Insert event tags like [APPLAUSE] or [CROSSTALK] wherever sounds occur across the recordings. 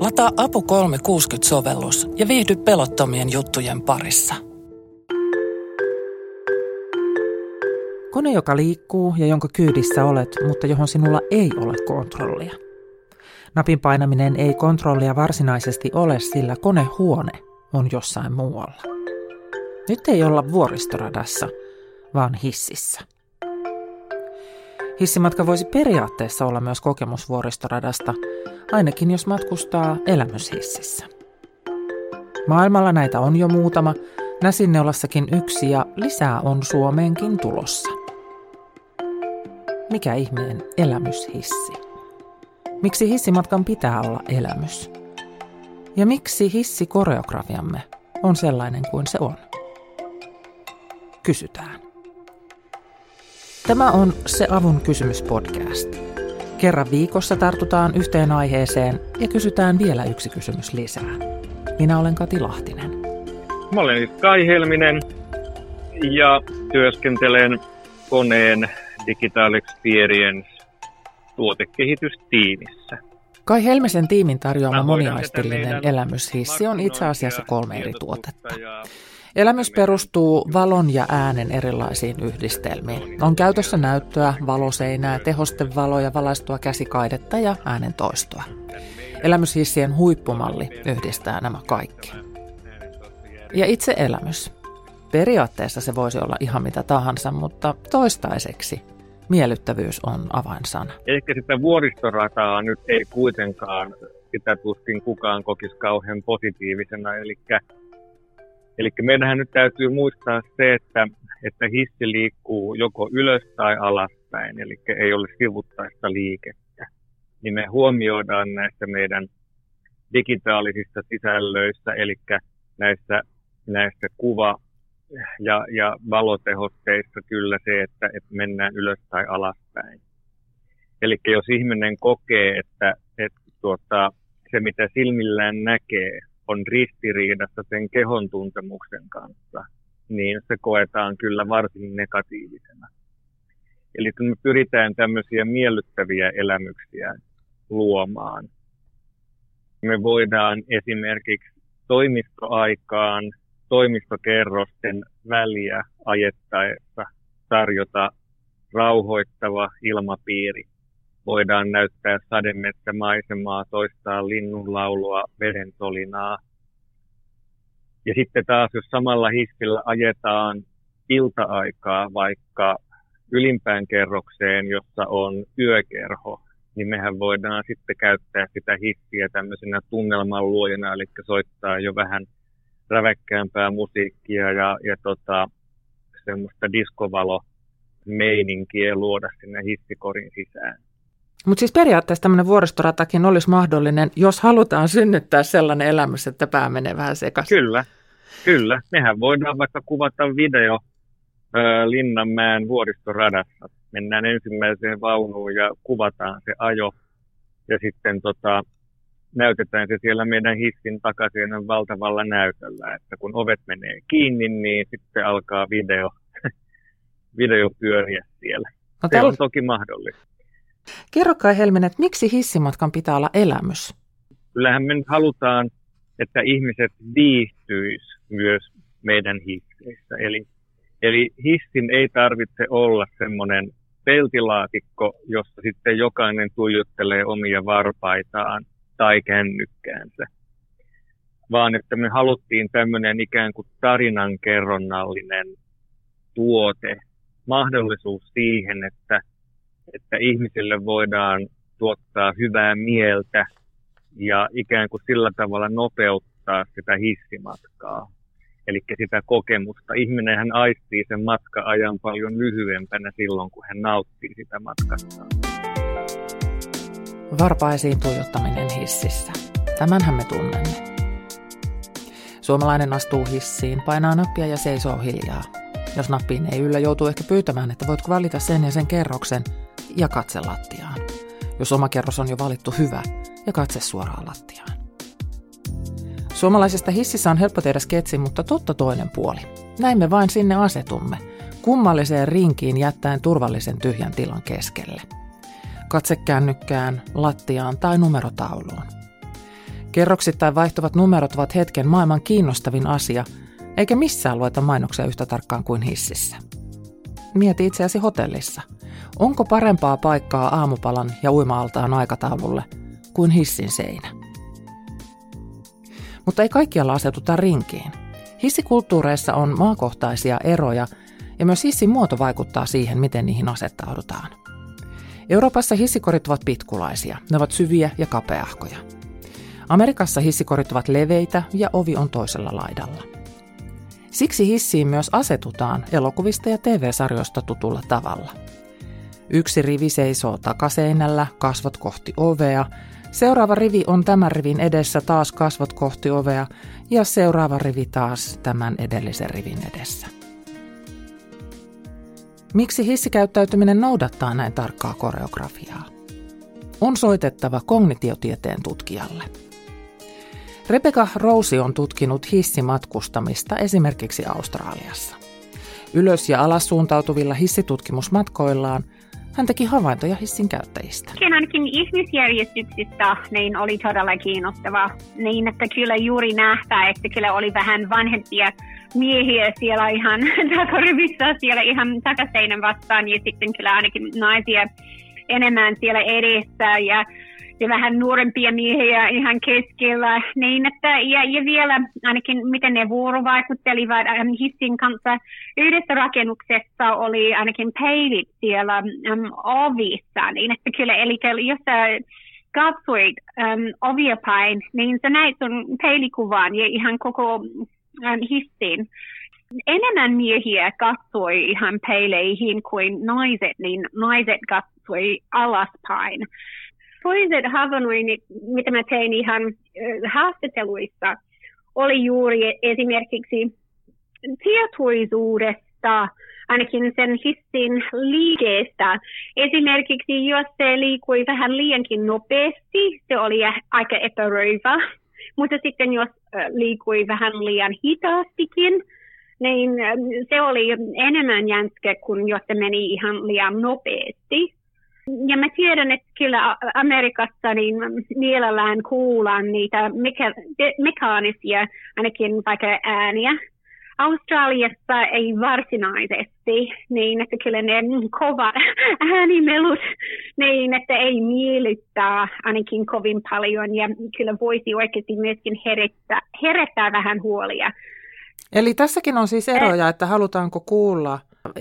Lataa Apu 360-sovellus ja viihdy pelottomien juttujen parissa. Kone, joka liikkuu ja jonka kyydissä olet, mutta johon sinulla ei ole kontrollia. Napin painaminen ei kontrollia varsinaisesti ole, sillä konehuone on jossain muualla. Nyt ei olla vuoristoradassa, vaan hississä. Hissimatka voisi periaatteessa olla myös kokemus vuoristoradasta, ainakin jos matkustaa elämyshississä. Maailmalla näitä on jo muutama, Näsinneolassakin yksi ja lisää on Suomeenkin tulossa. Mikä ihmeen elämyshissi? Miksi hissimatkan pitää olla elämys? Ja miksi hissikoreografiamme on sellainen kuin se on? Kysytään. Tämä on Se avun kysymys podcast. Kerran viikossa tartutaan yhteen aiheeseen ja kysytään vielä yksi kysymys lisää. Minä olen Kati Lahtinen. Mä olen Kai Helminen ja työskentelen koneen Digital Experience tuotekehitystiimissä. Kai Helmisen tiimin tarjoama moniaistillinen elämyshissi on itse asiassa kolme eri tuotetta. Elämys perustuu valon ja äänen erilaisiin yhdistelmiin. On käytössä näyttöä, valoseinää, tehostevaloja, valaistua käsikaidetta ja äänen toistoa. Elämyshissien huippumalli yhdistää nämä kaikki. Ja itse elämys. Periaatteessa se voisi olla ihan mitä tahansa, mutta toistaiseksi miellyttävyys on avainsana. Ehkä sitä vuoristorataa nyt ei kuitenkaan sitä tuskin kukaan kokisi kauhean positiivisena. Eli, eli meidänhän nyt täytyy muistaa se, että, että hissi liikkuu joko ylös tai alaspäin, eli ei ole sivuttaista liikettä. Niin me huomioidaan näissä meidän digitaalisissa sisällöissä, eli näissä, näissä kuva- ja, ja valotehotteissa kyllä se, että, että mennään ylös tai alaspäin. Eli jos ihminen kokee, että, että tuota, se mitä silmillään näkee on ristiriidassa sen kehon tuntemuksen kanssa, niin se koetaan kyllä varsin negatiivisena. Eli kun me pyritään tämmöisiä miellyttäviä elämyksiä luomaan, me voidaan esimerkiksi toimistoaikaan toimistokerrosten väliä ajettaessa tarjota rauhoittava ilmapiiri. Voidaan näyttää sademetsämaisemaa, toistaa linnunlaulua, vedentolinaa. Ja sitten taas, jos samalla hissillä ajetaan ilta-aikaa vaikka ylimpään kerrokseen, jossa on yökerho, niin mehän voidaan sitten käyttää sitä hissiä tämmöisenä tunnelman luojana, eli soittaa jo vähän – räväkkäämpää musiikkia ja, ja tota, semmoista diskovalo meininkiä luoda sinne hissikorin sisään. Mutta siis periaatteessa tämmöinen vuoristoratakin olisi mahdollinen, jos halutaan synnyttää sellainen elämys, että pää menee vähän sekaisin. Kyllä, kyllä. Mehän voidaan vaikka kuvata video ö, Linnanmäen vuoristoradassa. Mennään ensimmäiseen vaunuun ja kuvataan se ajo. Ja sitten tota, näytetään se siellä meidän hissin takaisin valtavalla näytöllä, että kun ovet menee kiinni, niin sitten alkaa video, [LAUGHS] video pyöriä siellä. No, se on toki mahdollista. Kerro kai Helmen, että miksi hissimatkan pitää olla elämys? Kyllähän me nyt halutaan, että ihmiset viihtyis myös meidän hisseissä. Eli, eli hissin ei tarvitse olla semmoinen peltilaatikko, jossa sitten jokainen tuijottelee omia varpaitaan tai kännykkäänsä, vaan että me haluttiin tämmöinen ikään kuin tarinankerronnallinen tuote, mahdollisuus siihen, että, että ihmisille voidaan tuottaa hyvää mieltä ja ikään kuin sillä tavalla nopeuttaa sitä hissimatkaa, eli sitä kokemusta. Ihminenhän aistii sen matka-ajan paljon lyhyempänä silloin, kun hän nauttii sitä matkastaan. Varpaisiin tuijottaminen hississä. Tämänhän me tunnemme. Suomalainen astuu hissiin, painaa nappia ja seisoo hiljaa. Jos nappiin ei yllä, joutuu ehkä pyytämään, että voitko valita sen ja sen kerroksen ja katse lattiaan. Jos oma kerros on jo valittu hyvä ja katse suoraan lattiaan. Suomalaisesta hississä on helppo tehdä sketsi, mutta totta toinen puoli. Näin me vain sinne asetumme, kummalliseen rinkiin jättäen turvallisen tyhjän tilan keskelle – katse kännykkään, lattiaan tai numerotauluun. Kerroksittain vaihtuvat numerot ovat hetken maailman kiinnostavin asia, eikä missään lueta mainoksia yhtä tarkkaan kuin hississä. Mieti itseäsi hotellissa. Onko parempaa paikkaa aamupalan ja uima-altaan aikataululle kuin hissin seinä? Mutta ei kaikkialla asetuta rinkiin. Hissikulttuureissa on maakohtaisia eroja ja myös hissin muoto vaikuttaa siihen, miten niihin asettaudutaan. Euroopassa hissikorit ovat pitkulaisia. Ne ovat syviä ja kapeahkoja. Amerikassa hissikorit ovat leveitä ja ovi on toisella laidalla. Siksi hissiin myös asetutaan elokuvista ja TV-sarjoista tutulla tavalla. Yksi rivi seisoo takaseinällä, kasvot kohti ovea, seuraava rivi on tämän rivin edessä taas kasvot kohti ovea ja seuraava rivi taas tämän edellisen rivin edessä. Miksi hissikäyttäytyminen noudattaa näin tarkkaa koreografiaa? On soitettava kognitiotieteen tutkijalle. Rebecca Rose on tutkinut hissimatkustamista esimerkiksi Australiassa. Ylös- ja alas suuntautuvilla hissitutkimusmatkoillaan hän teki havaintoja hissin käyttäjistä. Ainakin ihmisjärjestyksistä niin oli todella kiinnostavaa. Niin, että kyllä juuri nähtää, että kyllä oli vähän vanhempia miehiä siellä ihan [LAUGHS] takarivissä siellä ihan takaseinän vastaan ja sitten kyllä ainakin naisia enemmän siellä edessä ja ja vähän nuorempia miehiä ihan keskellä. Niin että, ja, ja vielä ainakin miten ne vuorovaikuttelivat ähm, hissin kanssa. Yhdessä rakennuksessa oli ainakin peilit siellä äm, ovissa. Niin että kyllä, eli jos katsoit äm, ovia päin, niin sä näit sun peilikuvan ja ihan koko äm, hissin enemmän miehiä katsoi ihan peileihin kuin naiset, niin naiset katsoi alaspäin toiset havainnoinnit, mitä mä tein ihan haastatteluissa, oli juuri esimerkiksi tietoisuudesta, ainakin sen hissin liikeestä. Esimerkiksi jos se liikui vähän liiankin nopeasti, se oli aika epäröivä. Mutta sitten jos liikui vähän liian hitaastikin, niin se oli enemmän jänskä kuin jos se meni ihan liian nopeasti ja mä tiedän, että kyllä Amerikassa niin mielellään kuullaan niitä meka- mekaanisia, ainakin vaikka ääniä. Australiassa ei varsinaisesti, niin että kyllä ne kovat [LAUGHS] äänimelut, niin että ei miellyttää ainakin kovin paljon ja kyllä voisi oikeasti myöskin herättää, herättää vähän huolia. Eli tässäkin on siis eroja, että halutaanko kuulla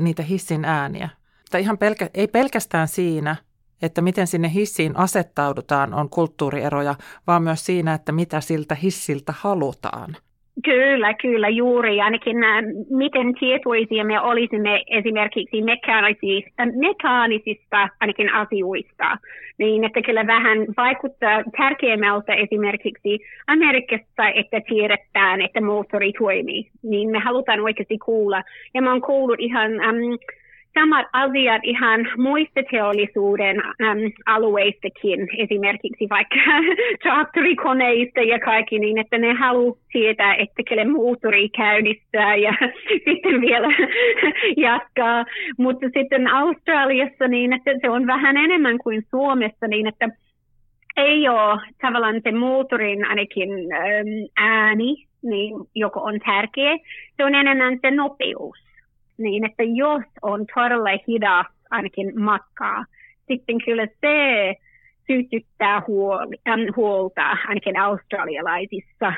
niitä hissin ääniä? Tai ihan pelkä, ei pelkästään siinä, että miten sinne hissiin asettaudutaan on kulttuurieroja, vaan myös siinä, että mitä siltä hissiltä halutaan. Kyllä, kyllä, juuri. Ainakin äh, miten tietoisia me olisimme esimerkiksi mekaanisista, mekaanisista ainakin asioista. Niin, että kyllä vähän vaikuttaa tärkeämmältä esimerkiksi Amerikassa, että tiedetään, että moottori toimii. Niin me halutaan oikeasti kuulla. Ja mä oon kuullut ihan... Um, samat asiat ihan muista teollisuuden äm, alueistakin, esimerkiksi vaikka [LAUGHS] traktorikoneista ja kaikki, niin että ne haluaa tietää, että kelle moottori käynnistää ja [LAUGHS] sitten vielä [LAUGHS] jatkaa. Mutta sitten Australiassa niin, että se on vähän enemmän kuin Suomessa, niin että ei ole tavallaan se moottorin ainakin äm, ääni, niin joko on tärkeä, se on enemmän se nopeus niin että jos on todella hidas ainakin matkaa, sitten kyllä se sytyttää huoli, huolta ainakin australialaisissa.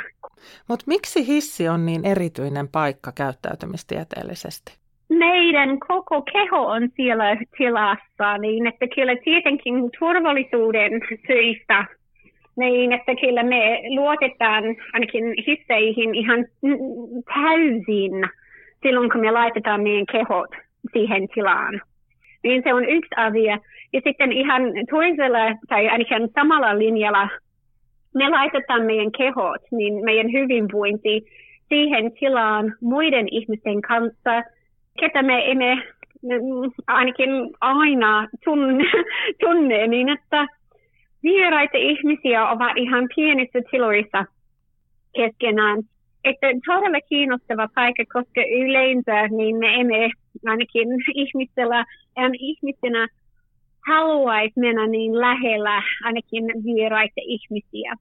Mutta miksi hissi on niin erityinen paikka käyttäytymistieteellisesti? Meidän koko keho on siellä tilassa, niin että kyllä tietenkin turvallisuuden syistä niin, että kyllä me luotetaan ainakin hisseihin ihan täysin silloin, kun me laitetaan meidän kehot siihen tilaan. Niin se on yksi asia. Ja sitten ihan toisella tai ainakin samalla linjalla me laitetaan meidän kehot, niin meidän hyvinvointi siihen tilaan muiden ihmisten kanssa, ketä me emme ainakin aina tunne, [LAUGHS] tunne niin että vieraita ihmisiä ovat ihan pienissä tiloissa keskenään että todella kiinnostava paikka, koska yleensä niin me emme ainakin ihmisellä, ähm, ihmisenä haluaisi mennä niin lähellä ainakin vieraita ihmisiä.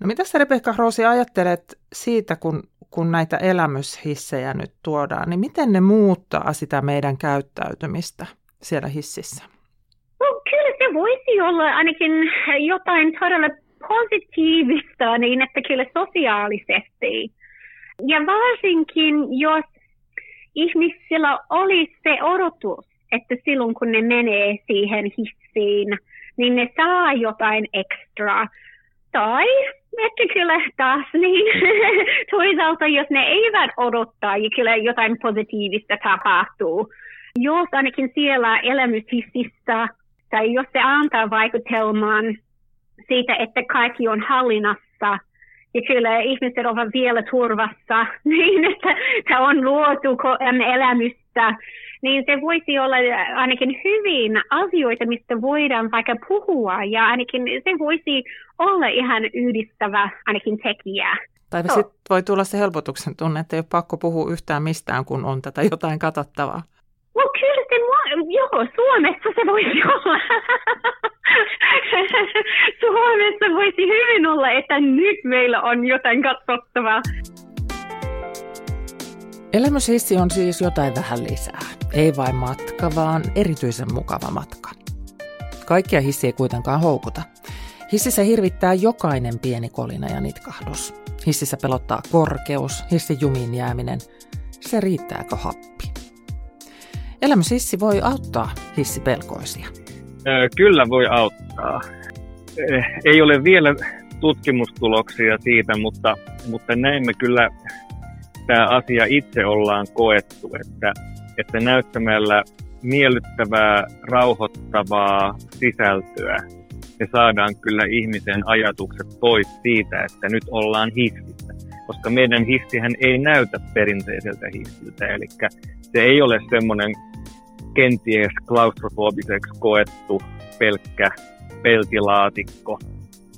No mitä sä Rebekka Roosi ajattelet siitä, kun, kun näitä elämyshissejä nyt tuodaan, niin miten ne muuttaa sitä meidän käyttäytymistä siellä hississä? No, kyllä se voisi olla ainakin jotain todella positiivista, niin että kyllä sosiaalisesti. Ja varsinkin, jos ihmisillä olisi se odotus, että silloin kun ne menee siihen hissiin, niin ne saa jotain ekstra. Tai että kyllä taas niin [LAUGHS] toisaalta, jos ne eivät odottaa ja kyllä jotain positiivista tapahtuu. Jos ainakin siellä elämyshississä, tai jos se antaa vaikutelman siitä, että kaikki on hallinnassa, ja kyllä ihmiset ovat vielä turvassa, [LAUGHS] niin että, että on luotu elämystä, niin se voisi olla ainakin hyvin asioita, mistä voidaan vaikka puhua, ja ainakin se voisi olla ihan yhdistävä ainakin tekijä. Tai so. sitten voi tulla se helpotuksen tunne, että ei ole pakko puhua yhtään mistään, kun on tätä jotain katsottavaa. No kyllä se, joo, Suomessa se voisi olla. [LAUGHS] [LAUGHS] Suomessa voisi hyvin olla, että nyt meillä on jotain katsottavaa. Elämyshissi on siis jotain vähän lisää. Ei vain matka, vaan erityisen mukava matka. Kaikkia hissi ei kuitenkaan houkuta. Hississä hirvittää jokainen pieni kolina ja nitkahdus. Hississä pelottaa korkeus, hissin jumiin jääminen. Se riittääkö happi? Elämyshissi voi auttaa hissipelkoisia. Kyllä voi auttaa. Ei ole vielä tutkimustuloksia siitä, mutta, mutta näin me kyllä tämä asia itse ollaan koettu, että, että näyttämällä miellyttävää, rauhoittavaa sisältöä me saadaan kyllä ihmisen ajatukset pois siitä, että nyt ollaan hississä. Koska meidän hissihän ei näytä perinteiseltä hissiltä, eli se ei ole semmoinen kenties klaustrofobiseksi koettu pelkkä peltilaatikko,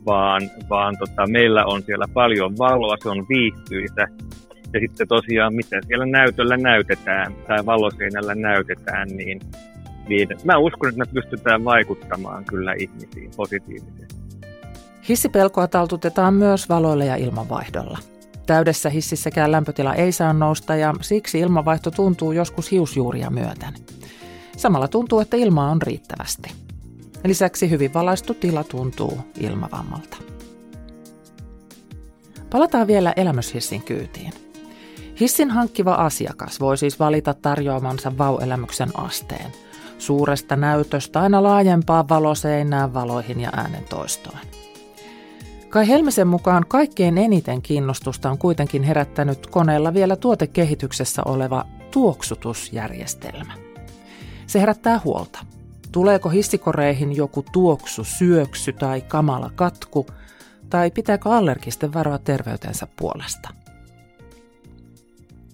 vaan, vaan tota, meillä on siellä paljon valoa, se on viihtyistä. Ja sitten tosiaan, mitä siellä näytöllä näytetään tai valoseinällä näytetään, niin, niin mä uskon, että me pystytään vaikuttamaan kyllä ihmisiin positiivisesti. Hissipelkoa taltutetaan myös valoilla ja ilmanvaihdolla. Täydessä hississäkään lämpötila ei saa nousta ja siksi ilmanvaihto tuntuu joskus hiusjuuria myöten. Samalla tuntuu, että ilmaa on riittävästi. Lisäksi hyvin valaistu tila tuntuu ilmavammalta. Palataan vielä elämyshissin kyytiin. Hissin hankkiva asiakas voi siis valita tarjoamansa vauelämyksen asteen. Suuresta näytöstä aina laajempaan valoseinään, valoihin ja äänen toistoon. Kai Helmisen mukaan kaikkein eniten kiinnostusta on kuitenkin herättänyt koneella vielä tuotekehityksessä oleva tuoksutusjärjestelmä. Se herättää huolta. Tuleeko hissikoreihin joku tuoksu, syöksy tai kamala katku, tai pitääkö allergisten varoa terveytensä puolesta?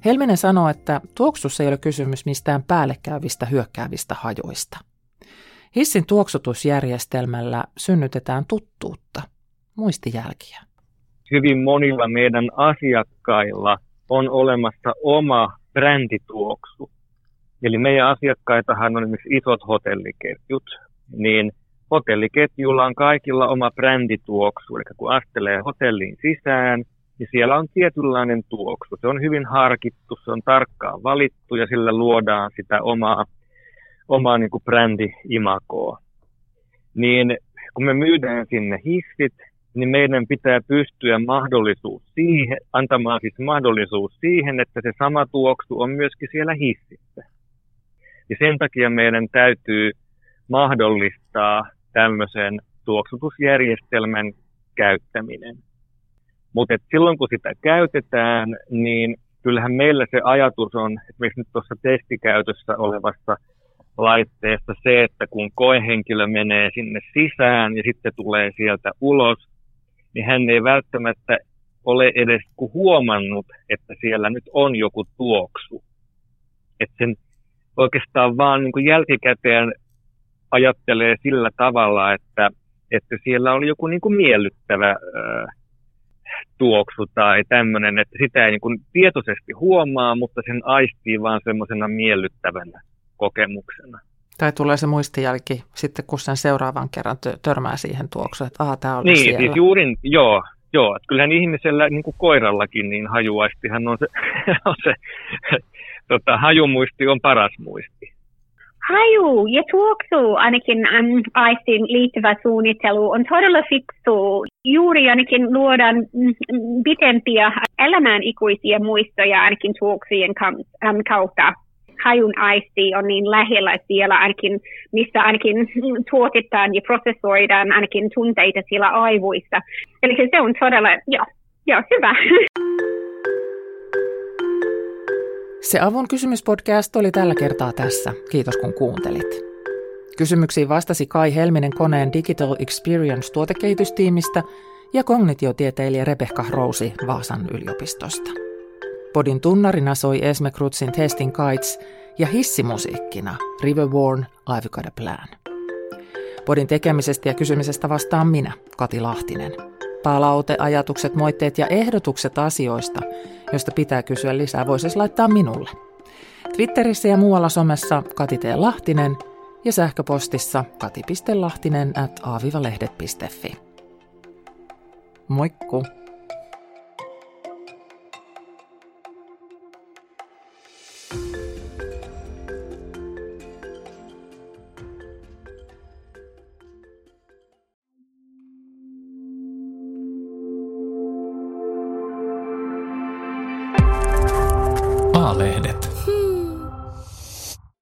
Helminen sanoo, että tuoksussa ei ole kysymys mistään päällekkäyvistä hyökkäävistä hajoista. Hissin tuoksutusjärjestelmällä synnytetään tuttuutta, muistijälkiä. Hyvin monilla meidän asiakkailla on olemassa oma brändituoksu. Eli meidän asiakkaitahan on esimerkiksi isot hotelliketjut, niin hotelliketjulla on kaikilla oma brändituoksu. Eli kun astelee hotellin sisään, niin siellä on tietynlainen tuoksu. Se on hyvin harkittu, se on tarkkaan valittu ja sillä luodaan sitä omaa, omaa niin kuin brändi-imakoa. Niin kun me myydään sinne hissit, niin meidän pitää pystyä mahdollisuus siihen, antamaan siis mahdollisuus siihen, että se sama tuoksu on myöskin siellä hississä. Ja sen takia meidän täytyy mahdollistaa tämmöisen tuoksutusjärjestelmän käyttäminen. Mutta silloin kun sitä käytetään, niin kyllähän meillä se ajatus on, esimerkiksi nyt tuossa testikäytössä olevassa laitteessa se, että kun koehenkilö menee sinne sisään ja sitten tulee sieltä ulos, niin hän ei välttämättä ole edes huomannut, että siellä nyt on joku tuoksu. Että sen oikeastaan vaan niin kuin jälkikäteen ajattelee sillä tavalla, että, että siellä oli joku niin kuin miellyttävä ää, tuoksu tai tämmöinen, että sitä ei niin kuin tietoisesti huomaa, mutta sen aistii vaan semmoisena miellyttävänä kokemuksena. Tai tulee se muistijälki sitten, kun sen seuraavan kerran törmää siihen tuoksuun, että aha, tämä oli niin, siellä. Siis juuri, joo, Joo, että kyllähän ihmisellä, niin kuin koirallakin, niin hajuaistihan on se, [LAUGHS] on se tota, hajumuisti on paras muisti. Haju ja tuoksu ainakin aistin liittyvä suunnittelu on todella fiksu. Juuri ainakin luodaan pitempiä elämään ikuisia muistoja ainakin tuoksujen kautta hajun aisti on niin lähellä siellä ainakin, missä ainakin tuotetaan ja prosessoidaan ainakin tunteita siellä aivoissa. Eli se on todella, joo, joo hyvä. [LAUGHS] Se Avun kysymyspodcast oli tällä kertaa tässä. Kiitos kun kuuntelit. Kysymyksiin vastasi Kai Helminen koneen Digital Experience tuotekehitystiimistä ja kognitiotieteilijä Rebecca Rousi Vaasan yliopistosta. Podin tunnarina soi Esme Krutsin Testing Kites ja hissimusiikkina Riverborn I've Got a Plan. Podin tekemisestä ja kysymisestä vastaan minä, Kati Lahtinen. Palaute, ajatukset, moitteet ja ehdotukset asioista, joista pitää kysyä lisää, voisi siis laittaa minulle. Twitterissä ja muualla somessa Kati T. Lahtinen ja sähköpostissa kati.lahtinen at aavivalehdet.fi. Moikku!